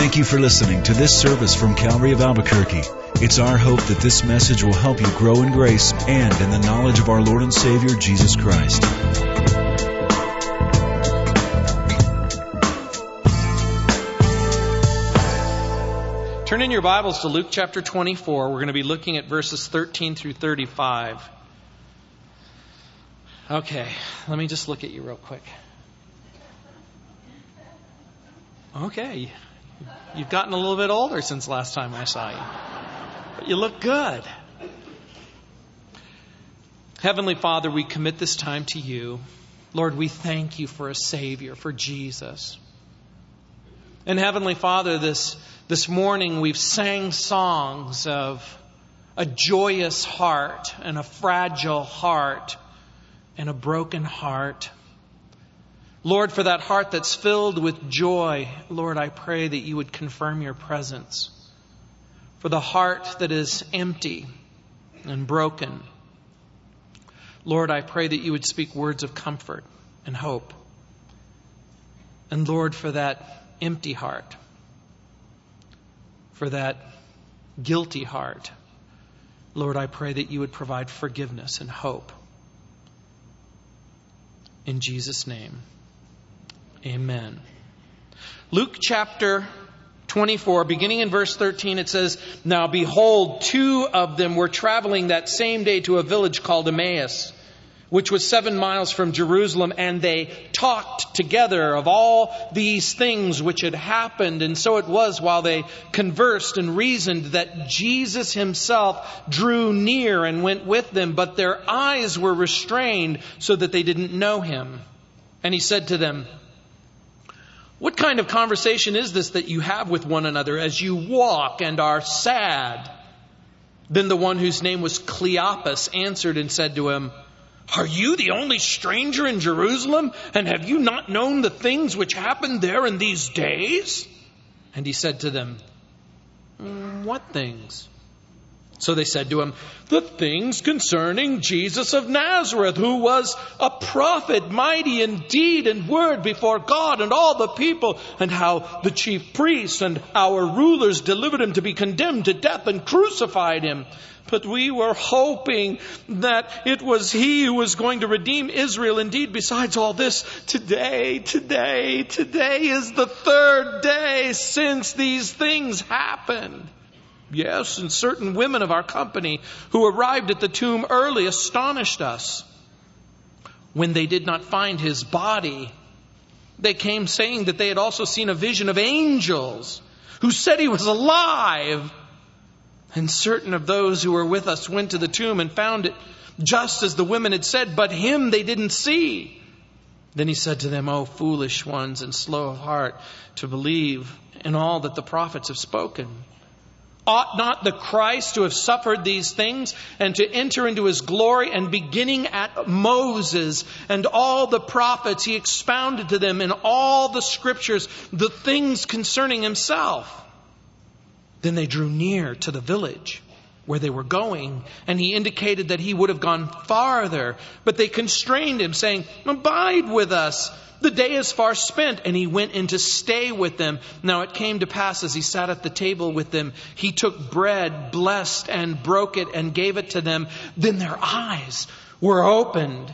Thank you for listening to this service from Calvary of Albuquerque. It's our hope that this message will help you grow in grace and in the knowledge of our Lord and Savior, Jesus Christ. Turn in your Bibles to Luke chapter 24. We're going to be looking at verses 13 through 35. Okay, let me just look at you real quick. Okay, you've gotten a little bit older since last time I saw you, but you look good. Heavenly Father, we commit this time to you. Lord, we thank you for a Savior, for Jesus. And Heavenly Father, this, this morning we've sang songs of a joyous heart and a fragile heart and a broken heart. Lord, for that heart that's filled with joy, Lord, I pray that you would confirm your presence. For the heart that is empty and broken, Lord, I pray that you would speak words of comfort and hope. And Lord, for that empty heart, for that guilty heart, Lord, I pray that you would provide forgiveness and hope. In Jesus' name, amen. Luke chapter 24, beginning in verse 13, it says, Now behold, two of them were traveling that same day to a village called Emmaus which was seven miles from Jerusalem, and they talked together of all these things which had happened. And so it was while they conversed and reasoned that Jesus himself drew near and went with them, but their eyes were restrained so that they didn't know him. And he said to them, What kind of conversation is this that you have with one another as you walk and are sad? Then the one whose name was Cleopas answered and said to him, are you the only stranger in Jerusalem? And have you not known the things which happened there in these days? And he said to them, What things? So they said to him, The things concerning Jesus of Nazareth, who was a prophet, mighty in deed and word before God and all the people, and how the chief priests and our rulers delivered him to be condemned to death and crucified him. But we were hoping that it was He who was going to redeem Israel. Indeed, besides all this, today, today, today is the third day since these things happened. Yes, and certain women of our company who arrived at the tomb early astonished us. When they did not find his body, they came saying that they had also seen a vision of angels who said he was alive. And certain of those who were with us went to the tomb and found it just as the women had said, but him they didn't see. Then he said to them, O foolish ones and slow of heart to believe in all that the prophets have spoken. Ought not the Christ to have suffered these things and to enter into his glory? And beginning at Moses and all the prophets, he expounded to them in all the scriptures the things concerning himself. Then they drew near to the village where they were going, and he indicated that he would have gone farther, but they constrained him, saying, Abide with us. The day is far spent. And he went in to stay with them. Now it came to pass as he sat at the table with them, he took bread, blessed, and broke it, and gave it to them. Then their eyes were opened,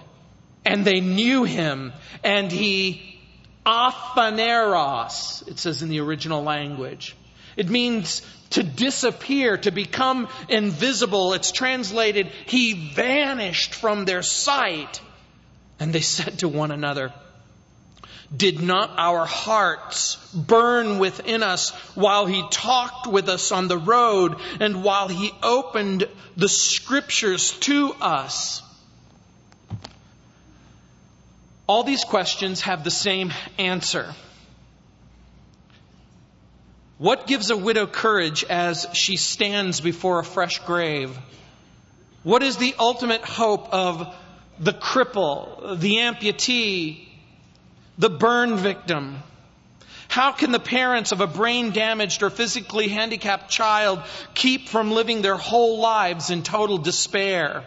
and they knew him, and he aphaneros, it says in the original language. It means to disappear, to become invisible. It's translated, He vanished from their sight. And they said to one another, did not our hearts burn within us while he talked with us on the road and while he opened the scriptures to us? All these questions have the same answer. What gives a widow courage as she stands before a fresh grave? What is the ultimate hope of the cripple, the amputee, the burn victim? How can the parents of a brain damaged or physically handicapped child keep from living their whole lives in total despair?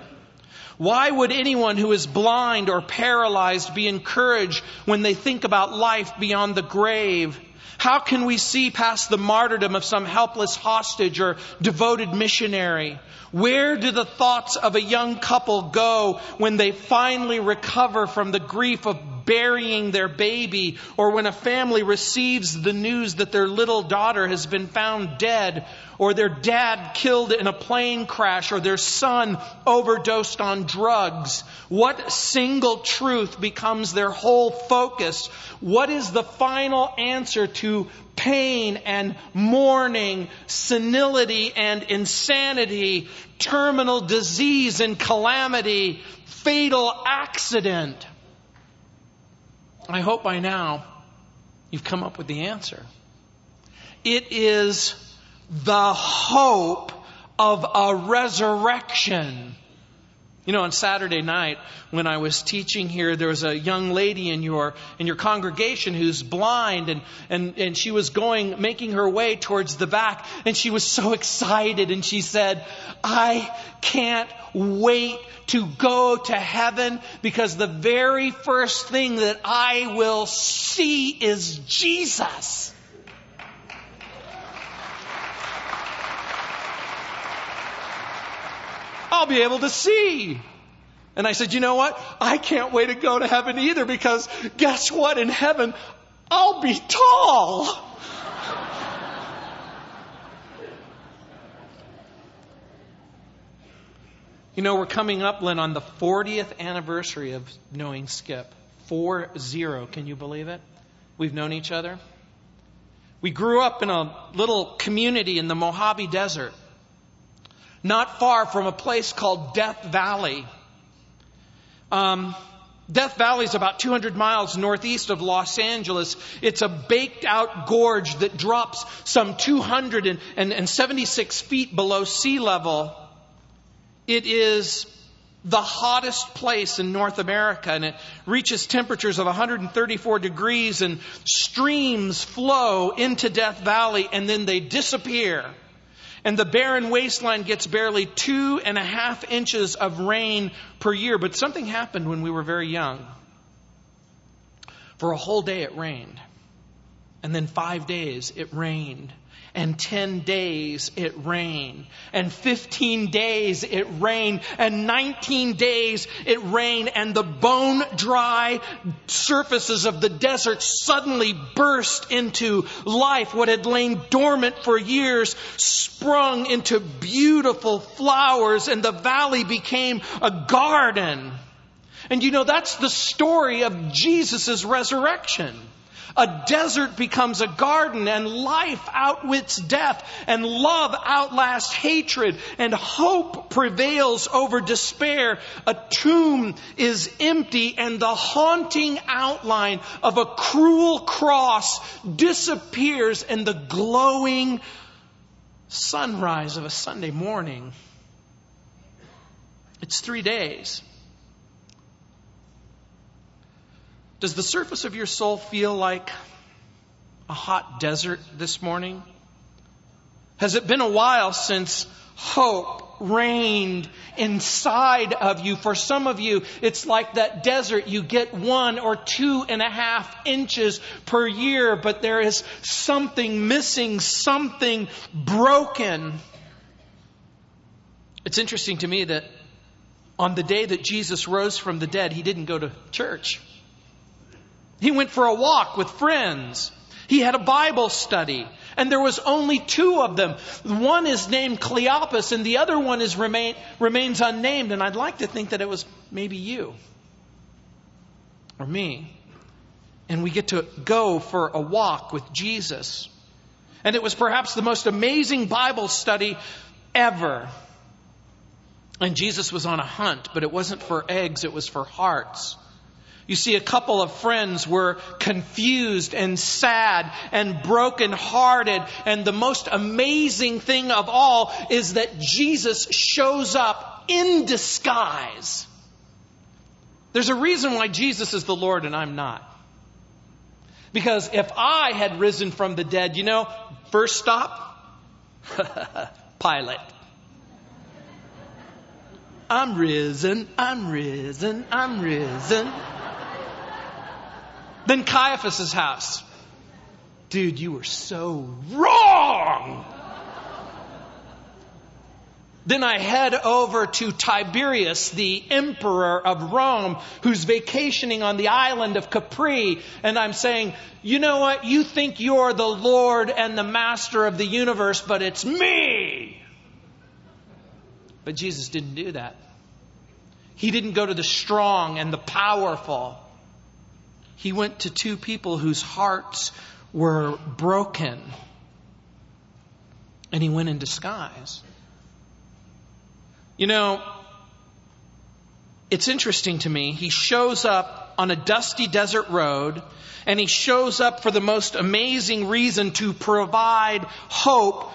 Why would anyone who is blind or paralyzed be encouraged when they think about life beyond the grave? How can we see past the martyrdom of some helpless hostage or devoted missionary? Where do the thoughts of a young couple go when they finally recover from the grief of burying their baby or when a family receives the news that their little daughter has been found dead or their dad killed in a plane crash or their son overdosed on drugs? What single truth becomes their whole focus? What is the final answer to pain and mourning, senility and insanity, terminal disease and calamity, fatal accident? I hope by now you've come up with the answer. It is the hope of a resurrection. You know, on Saturday night when I was teaching here, there was a young lady in your in your congregation who's blind, and and and she was going, making her way towards the back, and she was so excited, and she said, "I can't wait to go to heaven because the very first thing that I will see is Jesus." I'll be able to see. And I said, you know what? I can't wait to go to heaven either because guess what? In heaven, I'll be tall. you know, we're coming up, Lynn, on the 40th anniversary of knowing Skip. 4 0. Can you believe it? We've known each other. We grew up in a little community in the Mojave Desert not far from a place called Death Valley. Um, Death Valley is about 200 miles northeast of Los Angeles. It's a baked out gorge that drops some 276 feet below sea level. It is the hottest place in North America and it reaches temperatures of 134 degrees and streams flow into Death Valley and then they disappear and the barren wasteland gets barely two and a half inches of rain per year. But something happened when we were very young. For a whole day it rained. And then five days it rained and 10 days it rained, and 15 days it rained, and 19 days it rained, and the bone dry surfaces of the desert suddenly burst into life. What had lain dormant for years sprung into beautiful flowers, and the valley became a garden. And you know, that's the story of Jesus' resurrection. A desert becomes a garden and life outwits death and love outlasts hatred and hope prevails over despair. A tomb is empty and the haunting outline of a cruel cross disappears in the glowing sunrise of a Sunday morning. It's three days. Does the surface of your soul feel like a hot desert this morning? Has it been a while since hope reigned inside of you? For some of you, it's like that desert. You get one or two and a half inches per year, but there is something missing, something broken. It's interesting to me that on the day that Jesus rose from the dead, he didn't go to church. He went for a walk with friends. He had a Bible study. And there was only two of them. One is named Cleopas and the other one is remain, remains unnamed. And I'd like to think that it was maybe you or me. And we get to go for a walk with Jesus. And it was perhaps the most amazing Bible study ever. And Jesus was on a hunt, but it wasn't for eggs, it was for hearts. You see, a couple of friends were confused and sad and brokenhearted. And the most amazing thing of all is that Jesus shows up in disguise. There's a reason why Jesus is the Lord and I'm not. Because if I had risen from the dead, you know, first stop, Pilate. I'm risen, I'm risen, I'm risen. Then Caiaphas's house. Dude, you were so wrong. Then I head over to Tiberius, the emperor of Rome, who's vacationing on the island of Capri. And I'm saying, you know what? You think you're the Lord and the master of the universe, but it's me. But Jesus didn't do that. He didn't go to the strong and the powerful. He went to two people whose hearts were broken. And he went in disguise. You know, it's interesting to me. He shows up on a dusty desert road, and he shows up for the most amazing reason to provide hope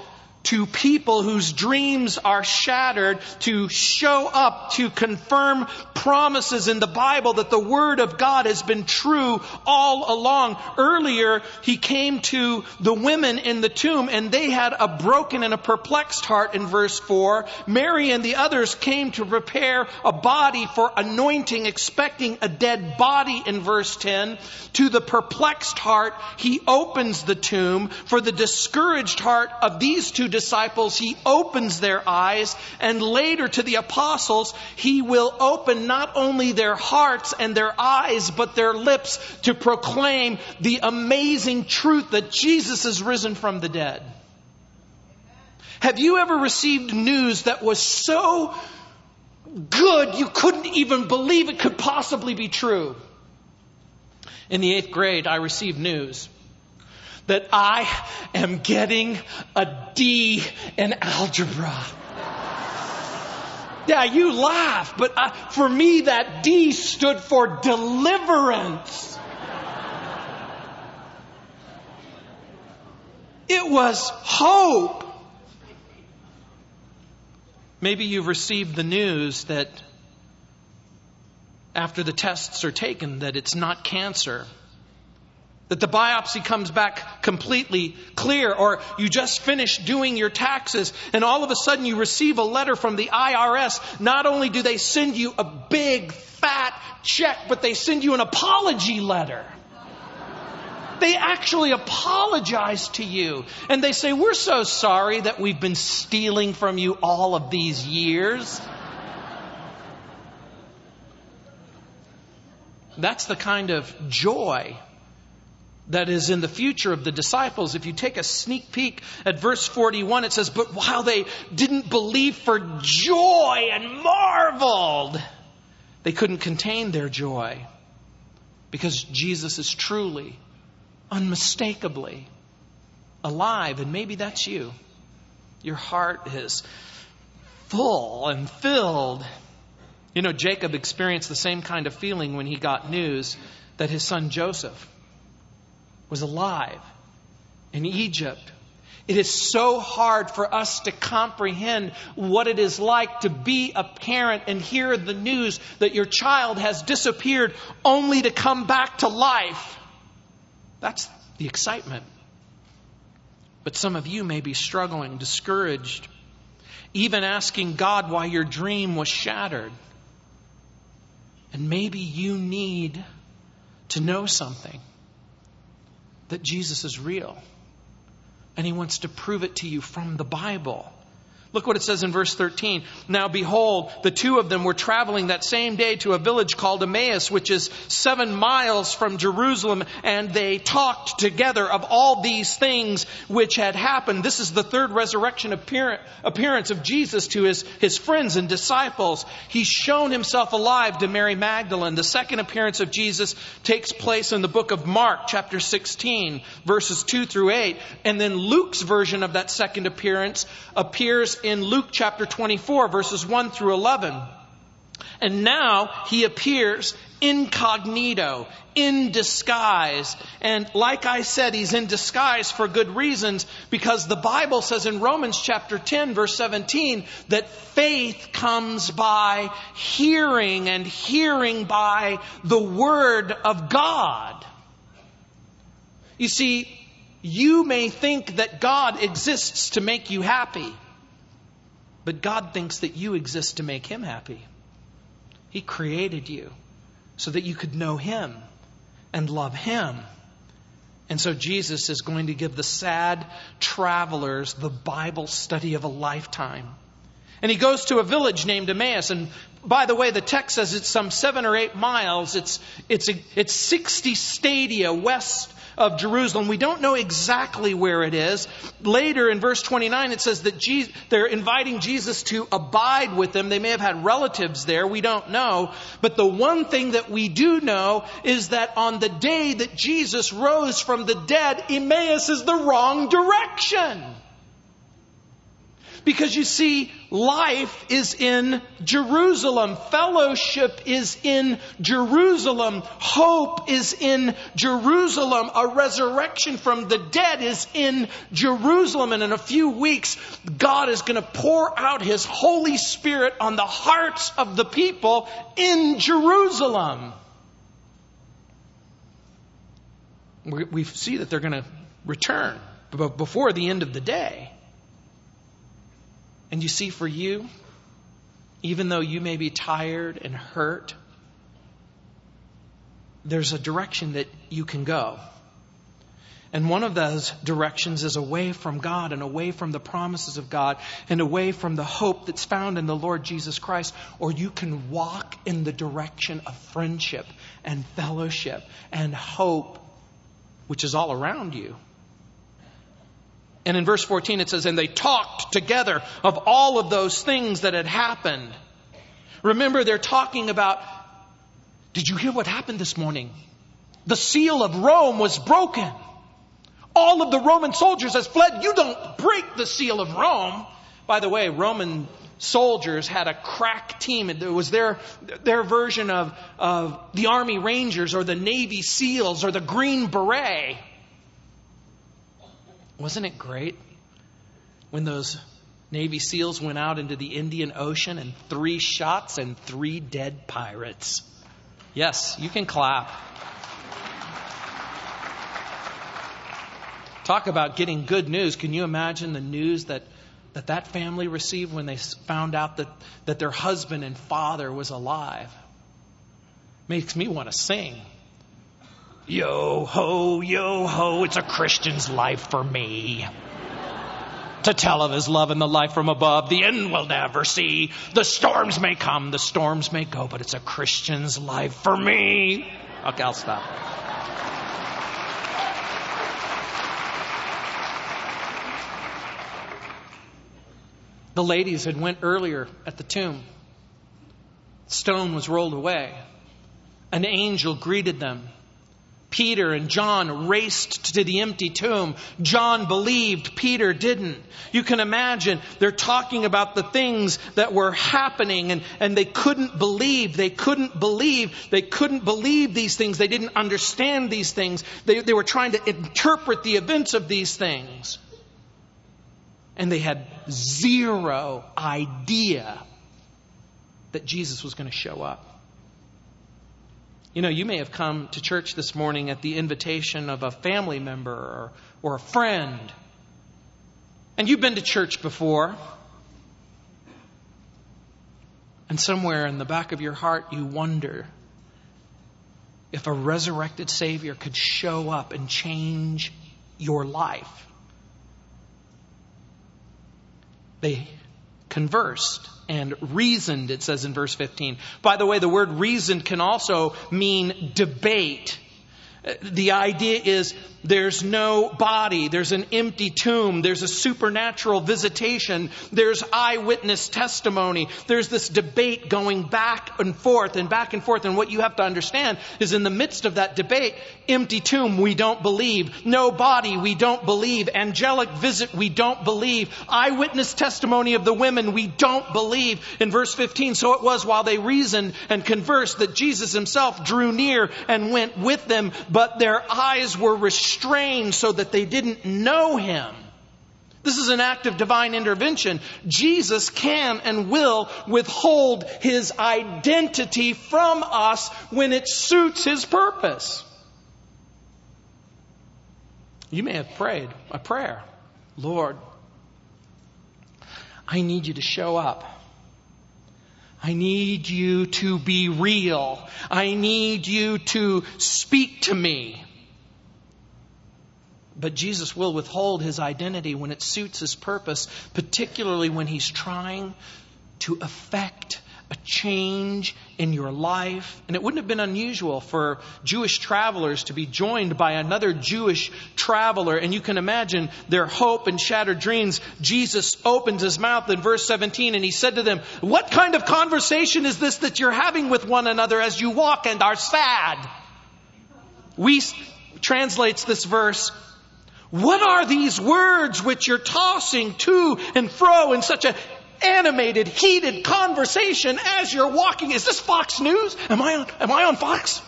to people whose dreams are shattered to show up to confirm promises in the Bible that the Word of God has been true all along. Earlier, he came to the women in the tomb and they had a broken and a perplexed heart in verse 4. Mary and the others came to prepare a body for anointing, expecting a dead body in verse 10. To the perplexed heart, he opens the tomb. For the discouraged heart of these two disciples, he opens their eyes, and later to the apostles, he will open not only their hearts and their eyes, but their lips to proclaim the amazing truth that Jesus is risen from the dead. Have you ever received news that was so good you couldn't even believe it could possibly be true? In the eighth grade, I received news that I am getting a D in algebra. Yeah, you laugh, but I, for me, that D stood for deliverance. It was hope. Maybe you've received the news that after the tests are taken that it's not cancer that the biopsy comes back completely clear, or you just finished doing your taxes and all of a sudden you receive a letter from the IRS. Not only do they send you a big fat check, but they send you an apology letter. They actually apologize to you and they say, We're so sorry that we've been stealing from you all of these years. That's the kind of joy that is in the future of the disciples. If you take a sneak peek at verse 41, it says, But while they didn't believe for joy and marveled, they couldn't contain their joy because Jesus is truly, unmistakably alive. And maybe that's you. Your heart is full and filled. You know, Jacob experienced the same kind of feeling when he got news that his son Joseph was alive in Egypt. It is so hard for us to comprehend what it is like to be a parent and hear the news that your child has disappeared only to come back to life. That's the excitement. But some of you may be struggling, discouraged, even asking God why your dream was shattered. And maybe you need to know something that Jesus is real. And he wants to prove it to you from the Bible. Look what it says in verse 13. Now behold, the two of them were traveling that same day to a village called Emmaus, which is seven miles from Jerusalem, and they talked together of all these things which had happened. This is the third resurrection appearance of Jesus to his, his friends and disciples. He's shown himself alive to Mary Magdalene. The second appearance of Jesus takes place in the book of Mark, chapter 16, verses 2 through 8. And then Luke's version of that second appearance appears in Luke chapter 24, verses 1 through 11. And now he appears incognito, in disguise. And like I said, he's in disguise for good reasons because the Bible says in Romans chapter 10, verse 17, that faith comes by hearing and hearing by the Word of God. You see, you may think that God exists to make you happy. But God thinks that you exist to make Him happy. He created you so that you could know Him and love Him. And so Jesus is going to give the sad travelers the Bible study of a lifetime. And he goes to a village named Emmaus. And by the way, the text says it's some seven or eight miles. It's, it's, a, it's 60 stadia west of Jerusalem. We don't know exactly where it is. Later in verse 29, it says that Jesus, they're inviting Jesus to abide with them. They may have had relatives there. We don't know. But the one thing that we do know is that on the day that Jesus rose from the dead, Emmaus is the wrong direction. Because you see, life is in Jerusalem. Fellowship is in Jerusalem. Hope is in Jerusalem. A resurrection from the dead is in Jerusalem. And in a few weeks, God is going to pour out His Holy Spirit on the hearts of the people in Jerusalem. We see that they're going to return before the end of the day. And you see, for you, even though you may be tired and hurt, there's a direction that you can go. And one of those directions is away from God and away from the promises of God and away from the hope that's found in the Lord Jesus Christ. Or you can walk in the direction of friendship and fellowship and hope, which is all around you. And in verse 14 it says, And they talked together of all of those things that had happened. Remember, they're talking about, did you hear what happened this morning? The seal of Rome was broken. All of the Roman soldiers has fled. You don't break the seal of Rome. By the way, Roman soldiers had a crack team. It was their, their version of, of the Army Rangers or the Navy SEALs or the Green Beret. Wasn't it great when those Navy SEALs went out into the Indian Ocean and three shots and three dead pirates? Yes, you can clap. Talk about getting good news. Can you imagine the news that that, that family received when they found out that, that their husband and father was alive? Makes me want to sing. Yo ho, yo ho, it's a Christian's life for me. To tell of his love and the life from above, the end we'll never see. The storms may come, the storms may go, but it's a Christian's life for me. Okay, I'll stop. The ladies had went earlier at the tomb. Stone was rolled away. An angel greeted them. Peter and John raced to the empty tomb. John believed, Peter didn't. You can imagine they're talking about the things that were happening and, and they couldn't believe. They couldn't believe. They couldn't believe these things. They didn't understand these things. They, they were trying to interpret the events of these things. And they had zero idea that Jesus was going to show up. You know, you may have come to church this morning at the invitation of a family member or, or a friend. And you've been to church before. And somewhere in the back of your heart, you wonder if a resurrected Savior could show up and change your life. They conversed and reasoned, it says in verse 15. By the way, the word reasoned can also mean debate. The idea is there's no body. There's an empty tomb. There's a supernatural visitation. There's eyewitness testimony. There's this debate going back and forth and back and forth. And what you have to understand is in the midst of that debate, empty tomb, we don't believe. No body, we don't believe. Angelic visit, we don't believe. Eyewitness testimony of the women, we don't believe. In verse 15, so it was while they reasoned and conversed that Jesus himself drew near and went with them, but their eyes were restrained so that they didn't know him. This is an act of divine intervention. Jesus can and will withhold his identity from us when it suits his purpose. You may have prayed a prayer Lord, I need you to show up. I need you to be real. I need you to speak to me. But Jesus will withhold his identity when it suits his purpose, particularly when he's trying to effect a change in your life. And it wouldn't have been unusual for Jewish travelers to be joined by another Jewish traveler. And you can imagine their hope and shattered dreams. Jesus opens his mouth in verse 17 and he said to them, What kind of conversation is this that you're having with one another as you walk and are sad? Wuest translates this verse, what are these words which you're tossing to and fro in such a animated, heated conversation as you're walking. Is this Fox News? Am I on, am I on Fox?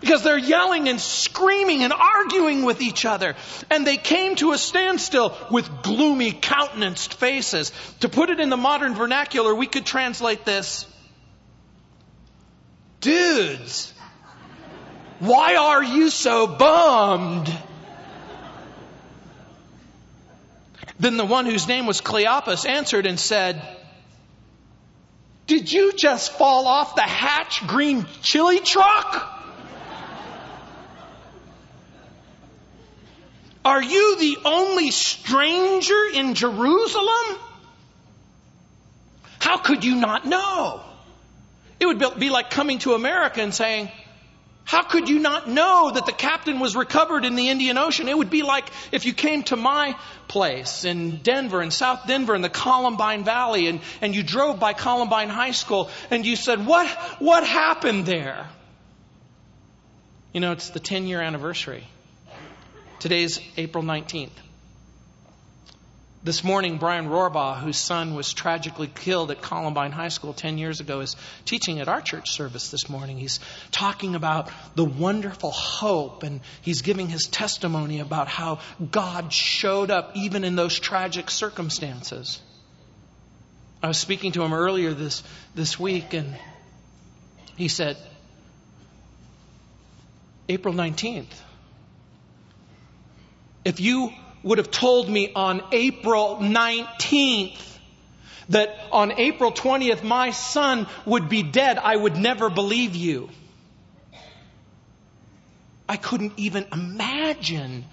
Because they're yelling and screaming and arguing with each other. And they came to a standstill with gloomy countenanced faces. To put it in the modern vernacular, we could translate this Dudes, why are you so bummed? Then the one whose name was Cleopas answered and said, Did you just fall off the Hatch green chili truck? Are you the only stranger in Jerusalem? How could you not know? It would be like coming to America and saying, how could you not know that the captain was recovered in the Indian Ocean? It would be like if you came to my place in Denver, in South Denver, in the Columbine Valley, and, and you drove by Columbine High School and you said, what, what happened there? You know, it's the 10 year anniversary. Today's April 19th. This morning, Brian Rohrbough, whose son was tragically killed at Columbine High School 10 years ago, is teaching at our church service this morning. He's talking about the wonderful hope and he's giving his testimony about how God showed up even in those tragic circumstances. I was speaking to him earlier this, this week and he said, April 19th, if you would have told me on April 19th that on April 20th my son would be dead, I would never believe you. I couldn't even imagine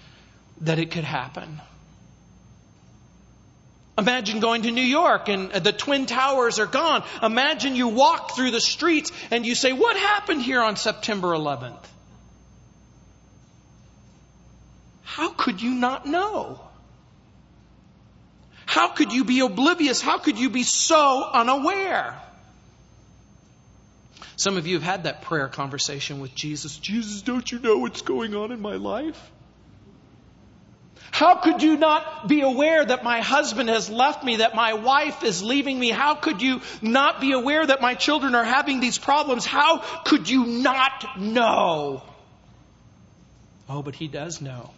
that it could happen. Imagine going to New York and the Twin Towers are gone. Imagine you walk through the streets and you say, What happened here on September 11th? How could you not know? How could you be oblivious? How could you be so unaware? Some of you have had that prayer conversation with Jesus. Jesus, don't you know what's going on in my life? How could you not be aware that my husband has left me, that my wife is leaving me? How could you not be aware that my children are having these problems? How could you not know? Oh, but he does know.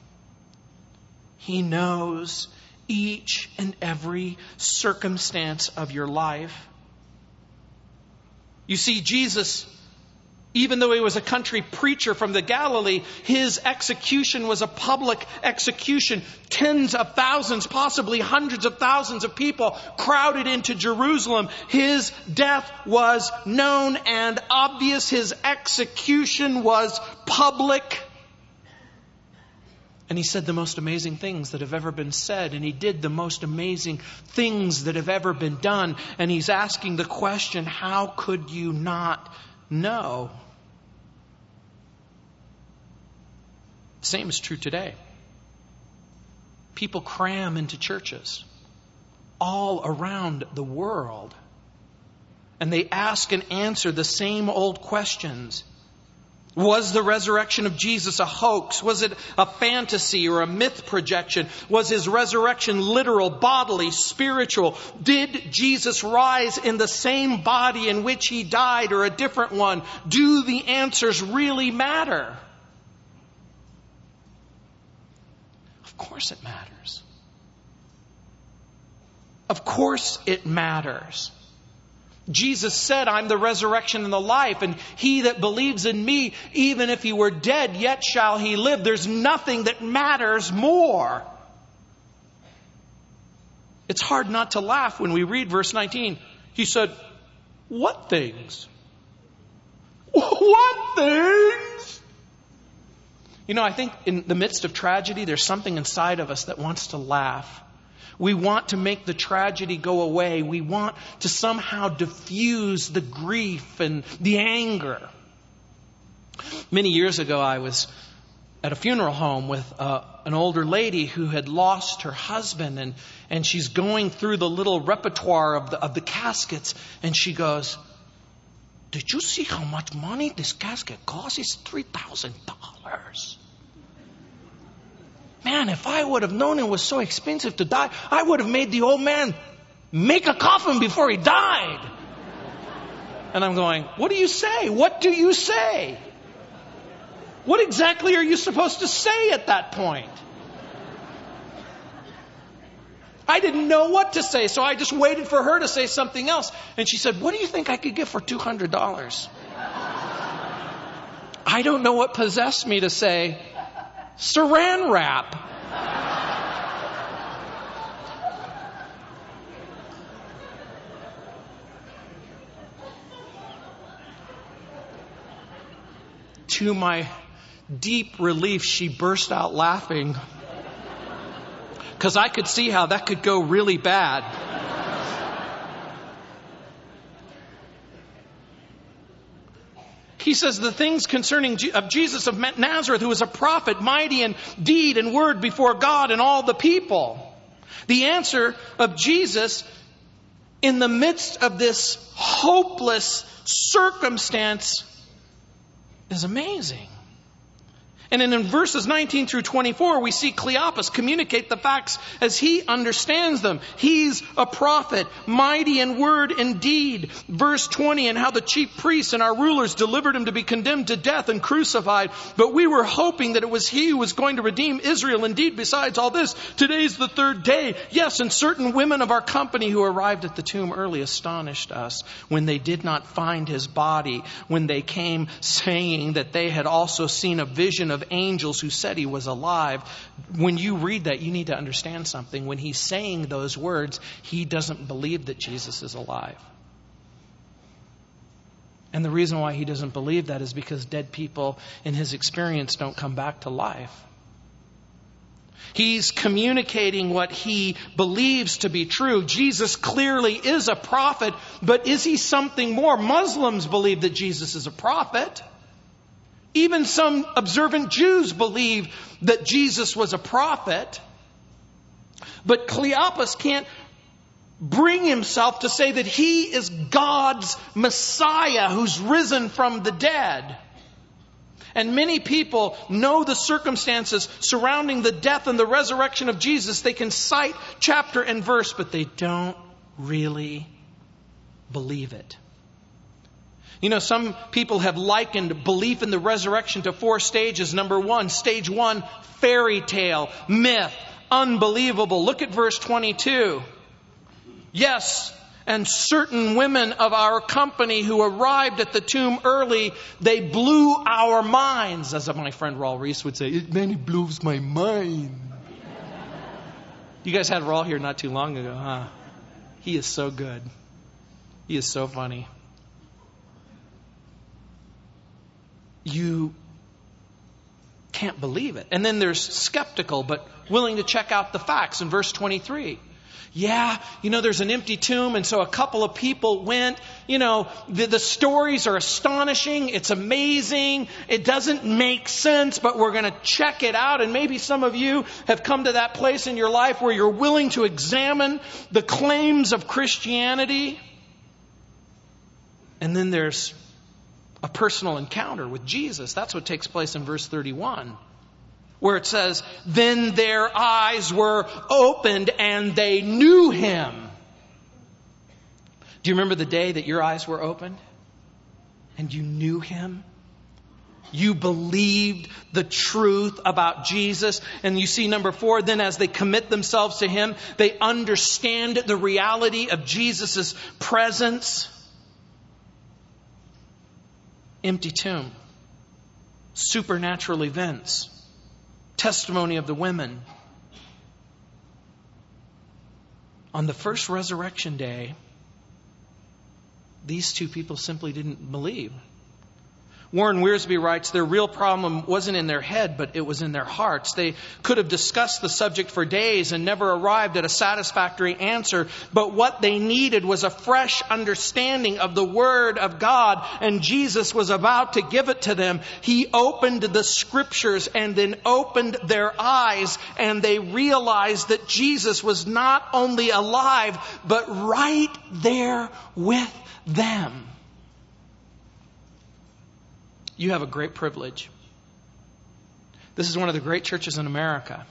He knows each and every circumstance of your life. You see, Jesus, even though he was a country preacher from the Galilee, his execution was a public execution. Tens of thousands, possibly hundreds of thousands of people crowded into Jerusalem. His death was known and obvious. His execution was public. And he said the most amazing things that have ever been said, and he did the most amazing things that have ever been done. And he's asking the question how could you not know? The same is true today. People cram into churches all around the world, and they ask and answer the same old questions. Was the resurrection of Jesus a hoax? Was it a fantasy or a myth projection? Was his resurrection literal, bodily, spiritual? Did Jesus rise in the same body in which he died or a different one? Do the answers really matter? Of course it matters. Of course it matters. Jesus said, I'm the resurrection and the life, and he that believes in me, even if he were dead, yet shall he live. There's nothing that matters more. It's hard not to laugh when we read verse 19. He said, What things? What things? You know, I think in the midst of tragedy, there's something inside of us that wants to laugh. We want to make the tragedy go away. We want to somehow diffuse the grief and the anger. Many years ago, I was at a funeral home with uh, an older lady who had lost her husband, and, and she's going through the little repertoire of the, of the caskets, and she goes, Did you see how much money this casket costs? It's $3,000. Man, if I would have known it was so expensive to die, I would have made the old man make a coffin before he died. And I'm going, What do you say? What do you say? What exactly are you supposed to say at that point? I didn't know what to say, so I just waited for her to say something else. And she said, What do you think I could get for $200? I don't know what possessed me to say, Saran wrap. to my deep relief, she burst out laughing. Because I could see how that could go really bad. He says the things concerning of Jesus of Nazareth, who was a prophet, mighty in deed and word before God and all the people. The answer of Jesus in the midst of this hopeless circumstance is amazing. And then in verses 19 through 24, we see Cleopas communicate the facts as he understands them. He's a prophet, mighty in word and deed. Verse 20, and how the chief priests and our rulers delivered him to be condemned to death and crucified. But we were hoping that it was he who was going to redeem Israel. Indeed, besides all this, today's the third day. Yes, and certain women of our company who arrived at the tomb early astonished us when they did not find his body, when they came saying that they had also seen a vision of angels who said he was alive. When you read that, you need to understand something. When he's saying those words, he doesn't believe that Jesus is alive. And the reason why he doesn't believe that is because dead people, in his experience, don't come back to life. He's communicating what he believes to be true. Jesus clearly is a prophet, but is he something more? Muslims believe that Jesus is a prophet. Even some observant Jews believe that Jesus was a prophet. But Cleopas can't bring himself to say that he is God's Messiah who's risen from the dead. And many people know the circumstances surrounding the death and the resurrection of Jesus. They can cite chapter and verse, but they don't really believe it. You know, some people have likened belief in the resurrection to four stages. Number one, stage one, fairy tale, myth, unbelievable. Look at verse 22. Yes, and certain women of our company who arrived at the tomb early, they blew our minds, as my friend Raul Ries would say. It really blows my mind. You guys had Raul here not too long ago, huh? He is so good. He is so funny. You can't believe it. And then there's skeptical, but willing to check out the facts in verse 23. Yeah, you know, there's an empty tomb, and so a couple of people went. You know, the, the stories are astonishing. It's amazing. It doesn't make sense, but we're going to check it out. And maybe some of you have come to that place in your life where you're willing to examine the claims of Christianity. And then there's a personal encounter with Jesus. That's what takes place in verse 31, where it says, Then their eyes were opened and they knew him. Do you remember the day that your eyes were opened and you knew him? You believed the truth about Jesus. And you see, number four, then as they commit themselves to Him, they understand the reality of Jesus' presence empty tomb, supernatural events, testimony of the women. On the first resurrection day, these two people simply didn't believe. Warren Wiersbe writes, their real problem wasn't in their head, but it was in their hearts. They could have discussed the subject for days and never arrived at a satisfactory answer, but what they needed was a fresh understanding of the Word of God, and Jesus was about to give it to them. He opened the Scriptures and then opened their eyes, and they realized that Jesus was not only alive, but right there with them. You have a great privilege. This is one of the great churches in America.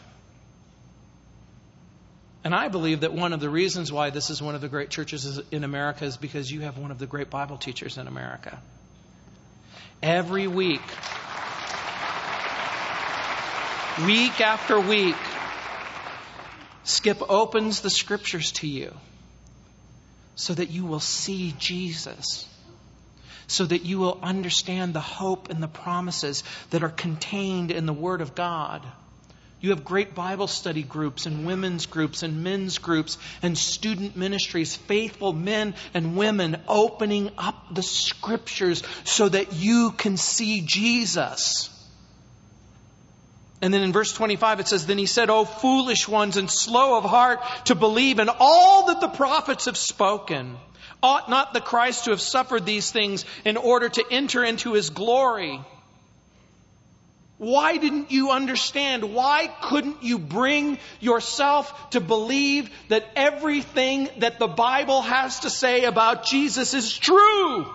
And I believe that one of the reasons why this is one of the great churches in America is because you have one of the great Bible teachers in America. Every week, week after week, Skip opens the scriptures to you so that you will see Jesus so that you will understand the hope and the promises that are contained in the Word of God. You have great Bible study groups and women's groups and men's groups and student ministries, faithful men and women opening up the scriptures so that you can see Jesus. And then in verse 25 it says, Then he said, O foolish ones and slow of heart to believe in all that the prophets have spoken. Ought not the Christ to have suffered these things in order to enter into his glory? Why didn't you understand? Why couldn't you bring yourself to believe that everything that the Bible has to say about Jesus is true?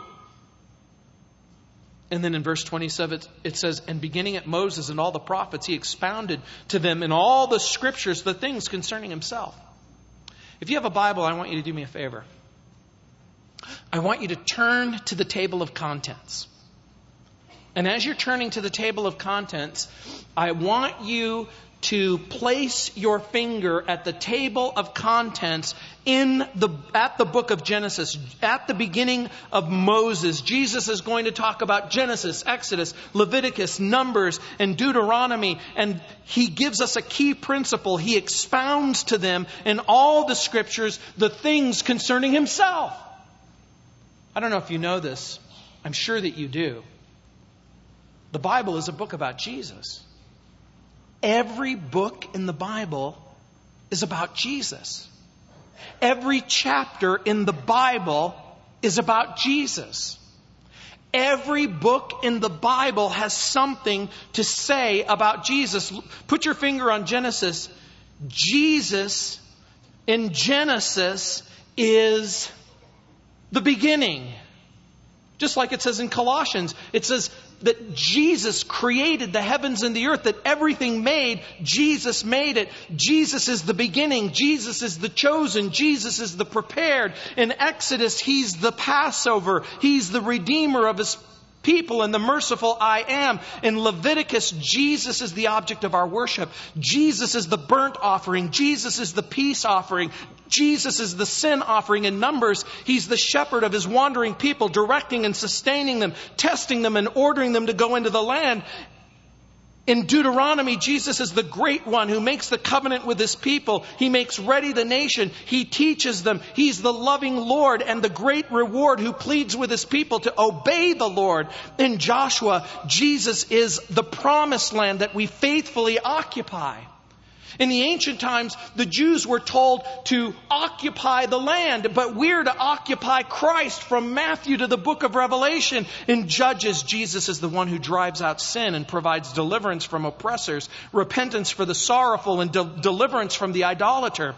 And then in verse 27, it says, And beginning at Moses and all the prophets, he expounded to them in all the scriptures the things concerning himself. If you have a Bible, I want you to do me a favor. I want you to turn to the table of contents. And as you're turning to the table of contents, I want you to place your finger at the table of contents in the, at the book of Genesis, at the beginning of Moses. Jesus is going to talk about Genesis, Exodus, Leviticus, Numbers, and Deuteronomy, and he gives us a key principle. He expounds to them in all the scriptures the things concerning himself. I don't know if you know this. I'm sure that you do. The Bible is a book about Jesus. Every book in the Bible is about Jesus. Every chapter in the Bible is about Jesus. Every book in the Bible has something to say about Jesus. Put your finger on Genesis. Jesus in Genesis is the beginning. Just like it says in Colossians, it says that Jesus created the heavens and the earth, that everything made, Jesus made it. Jesus is the beginning. Jesus is the chosen. Jesus is the prepared. In Exodus, He's the Passover. He's the Redeemer of His people and the merciful I am. In Leviticus, Jesus is the object of our worship. Jesus is the burnt offering. Jesus is the peace offering. Jesus is the sin offering in Numbers. He's the shepherd of his wandering people, directing and sustaining them, testing them and ordering them to go into the land. In Deuteronomy, Jesus is the great one who makes the covenant with his people. He makes ready the nation. He teaches them. He's the loving Lord and the great reward who pleads with his people to obey the Lord. In Joshua, Jesus is the promised land that we faithfully occupy. In the ancient times, the Jews were told to occupy the land, but we're to occupy Christ from Matthew to the book of Revelation. In Judges, Jesus is the one who drives out sin and provides deliverance from oppressors, repentance for the sorrowful, and de- deliverance from the idolater.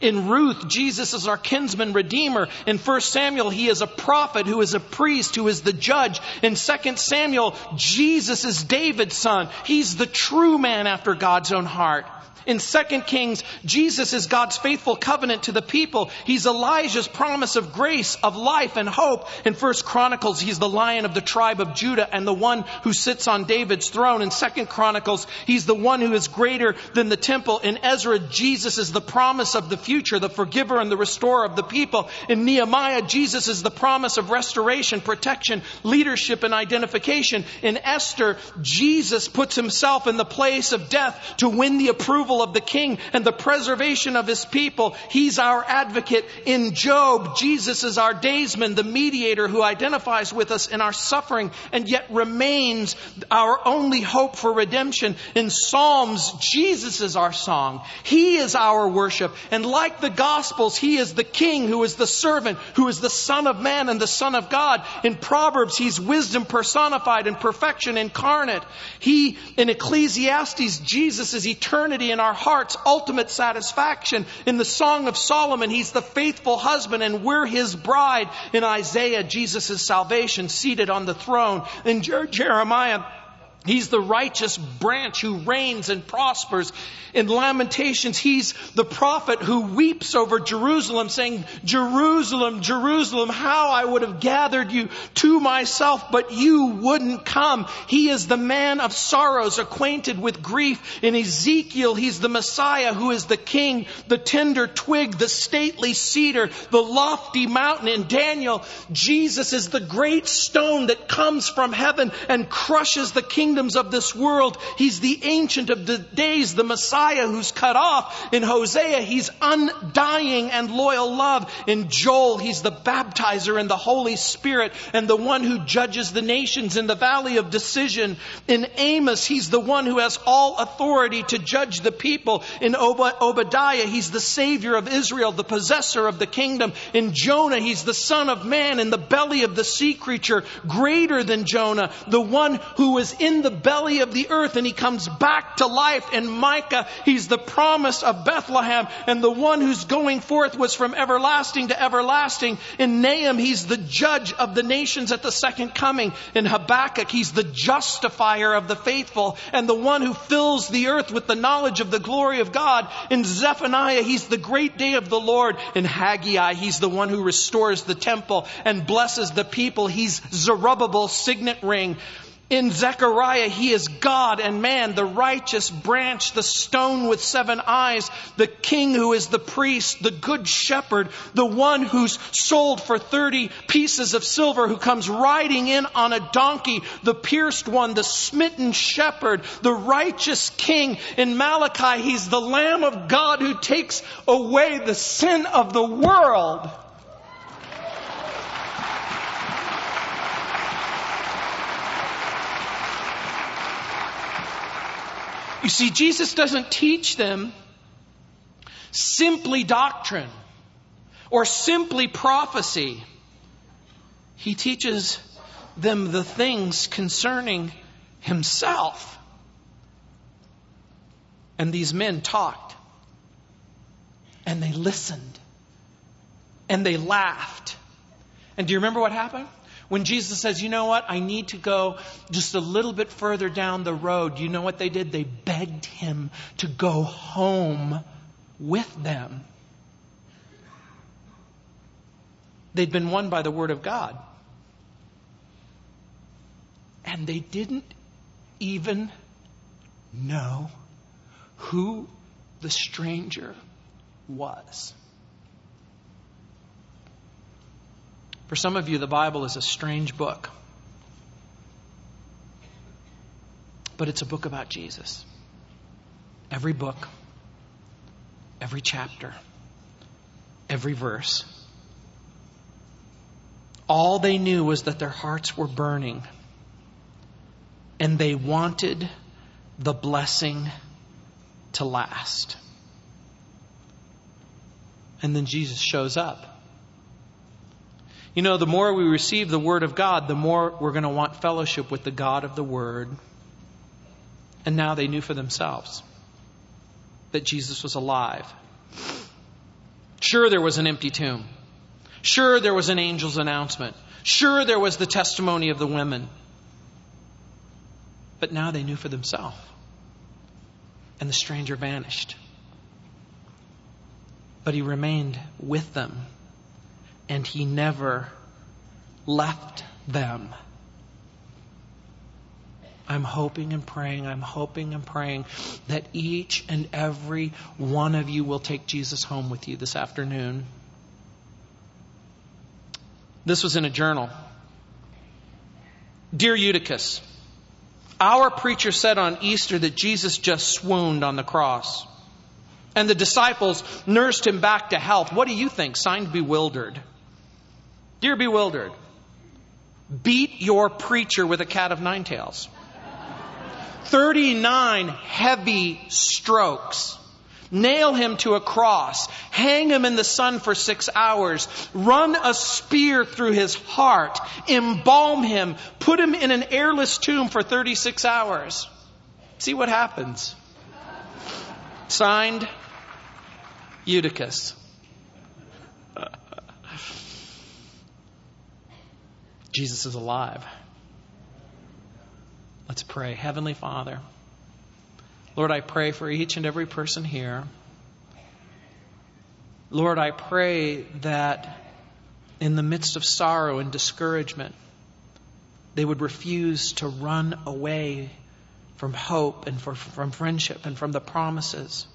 In Ruth, Jesus is our kinsman redeemer. In 1 Samuel, he is a prophet who is a priest, who is the judge. In 2 Samuel, Jesus is David's son. He's the true man after God's own heart. In 2 Kings, Jesus is God's faithful covenant to the people. He's Elijah's promise of grace, of life and hope. In 1 Chronicles, he's the lion of the tribe of Judah and the one who sits on David's throne. In 2 Chronicles, he's the one who is greater than the temple. In Ezra, Jesus is the promise of the future, the forgiver and the restorer of the people. In Nehemiah, Jesus is the promise of restoration, protection, leadership, and identification. In Esther, Jesus puts himself in the place of death to win the approval of the king and the preservation of his people. He's our advocate. In Job, Jesus is our daysman, the mediator who identifies with us in our suffering and yet remains our only hope for redemption. In Psalms, Jesus is our song. He is our worship. And like the Gospels, He is the King who is the servant, who is the Son of Man and the Son of God. In Proverbs, He's wisdom personified and perfection incarnate. He, in Ecclesiastes, Jesus is eternity in our hearts, ultimate satisfaction. In the Song of Solomon, He's the faithful husband and we're His bride. In Isaiah, Jesus salvation seated on the throne. In Jeremiah, He's the righteous branch who reigns and prospers. In Lamentations, he's the prophet who weeps over Jerusalem saying, Jerusalem, Jerusalem, how I would have gathered you to myself, but you wouldn't come. He is the man of sorrows, acquainted with grief. In Ezekiel, he's the Messiah who is the king, the tender twig, the stately cedar, the lofty mountain. In Daniel, Jesus is the great stone that comes from heaven and crushes the kingdoms of this world. He's the ancient of the days, the Messiah who's cut off. In Hosea, he's undying and loyal love. In Joel, he's the baptizer and the Holy Spirit and the one who judges the nations in the valley of decision. In Amos, he's the one who has all authority to judge the people. In Ob- Obadiah, he's the savior of Israel, the possessor of the kingdom. In Jonah, he's the son of man in the belly of the sea creature, greater than Jonah, the one who was in the belly of the earth and he comes back to life. In Micah, He's the promise of Bethlehem and the one who's going forth was from everlasting to everlasting. In Nahum, he's the judge of the nations at the second coming. In Habakkuk, he's the justifier of the faithful and the one who fills the earth with the knowledge of the glory of God. In Zephaniah, he's the great day of the Lord. In Haggai, he's the one who restores the temple and blesses the people. He's Zerubbabel's signet ring. In Zechariah, he is God and man, the righteous branch, the stone with seven eyes, the king who is the priest, the good shepherd, the one who's sold for 30 pieces of silver, who comes riding in on a donkey, the pierced one, the smitten shepherd, the righteous king. In Malachi, he's the Lamb of God who takes away the sin of the world. You see, Jesus doesn't teach them simply doctrine or simply prophecy. He teaches them the things concerning himself. And these men talked and they listened and they laughed. And do you remember what happened? When Jesus says, you know what, I need to go just a little bit further down the road, you know what they did? They begged him to go home with them. They'd been won by the Word of God. And they didn't even know who the stranger was. For some of you, the Bible is a strange book. But it's a book about Jesus. Every book, every chapter, every verse. All they knew was that their hearts were burning and they wanted the blessing to last. And then Jesus shows up. You know, the more we receive the Word of God, the more we're going to want fellowship with the God of the Word. And now they knew for themselves that Jesus was alive. Sure, there was an empty tomb. Sure, there was an angel's announcement. Sure, there was the testimony of the women. But now they knew for themselves. And the stranger vanished. But he remained with them and he never left them. I'm hoping and praying, I'm hoping and praying that each and every one of you will take Jesus home with you this afternoon. This was in a journal. Dear Eutychus, our preacher said on Easter that Jesus just swooned on the cross. and the disciples nursed him back to health. What do you think? Signed bewildered. Dear bewildered, beat your preacher with a cat of nine tails. 39 heavy strokes. Nail him to a cross. Hang him in the sun for six hours. Run a spear through his heart. Embalm him. Put him in an airless tomb for 36 hours. See what happens. Signed, Eutychus. Jesus is alive. Let's pray. Heavenly Father, Lord, I pray for each and every person here. Lord, I pray that in the midst of sorrow and discouragement, they would refuse to run away from hope and for, from friendship and from the promises.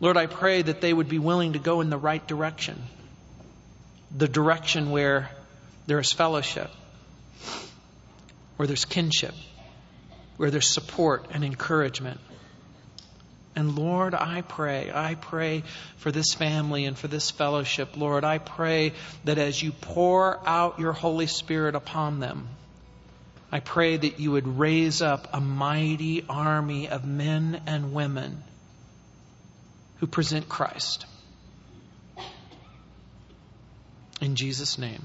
Lord, I pray that they would be willing to go in the right direction, the direction where there is fellowship, where there's kinship, where there's support and encouragement. And Lord, I pray, I pray for this family and for this fellowship. Lord, I pray that as you pour out your Holy Spirit upon them, I pray that you would raise up a mighty army of men and women who present Christ. In Jesus' name.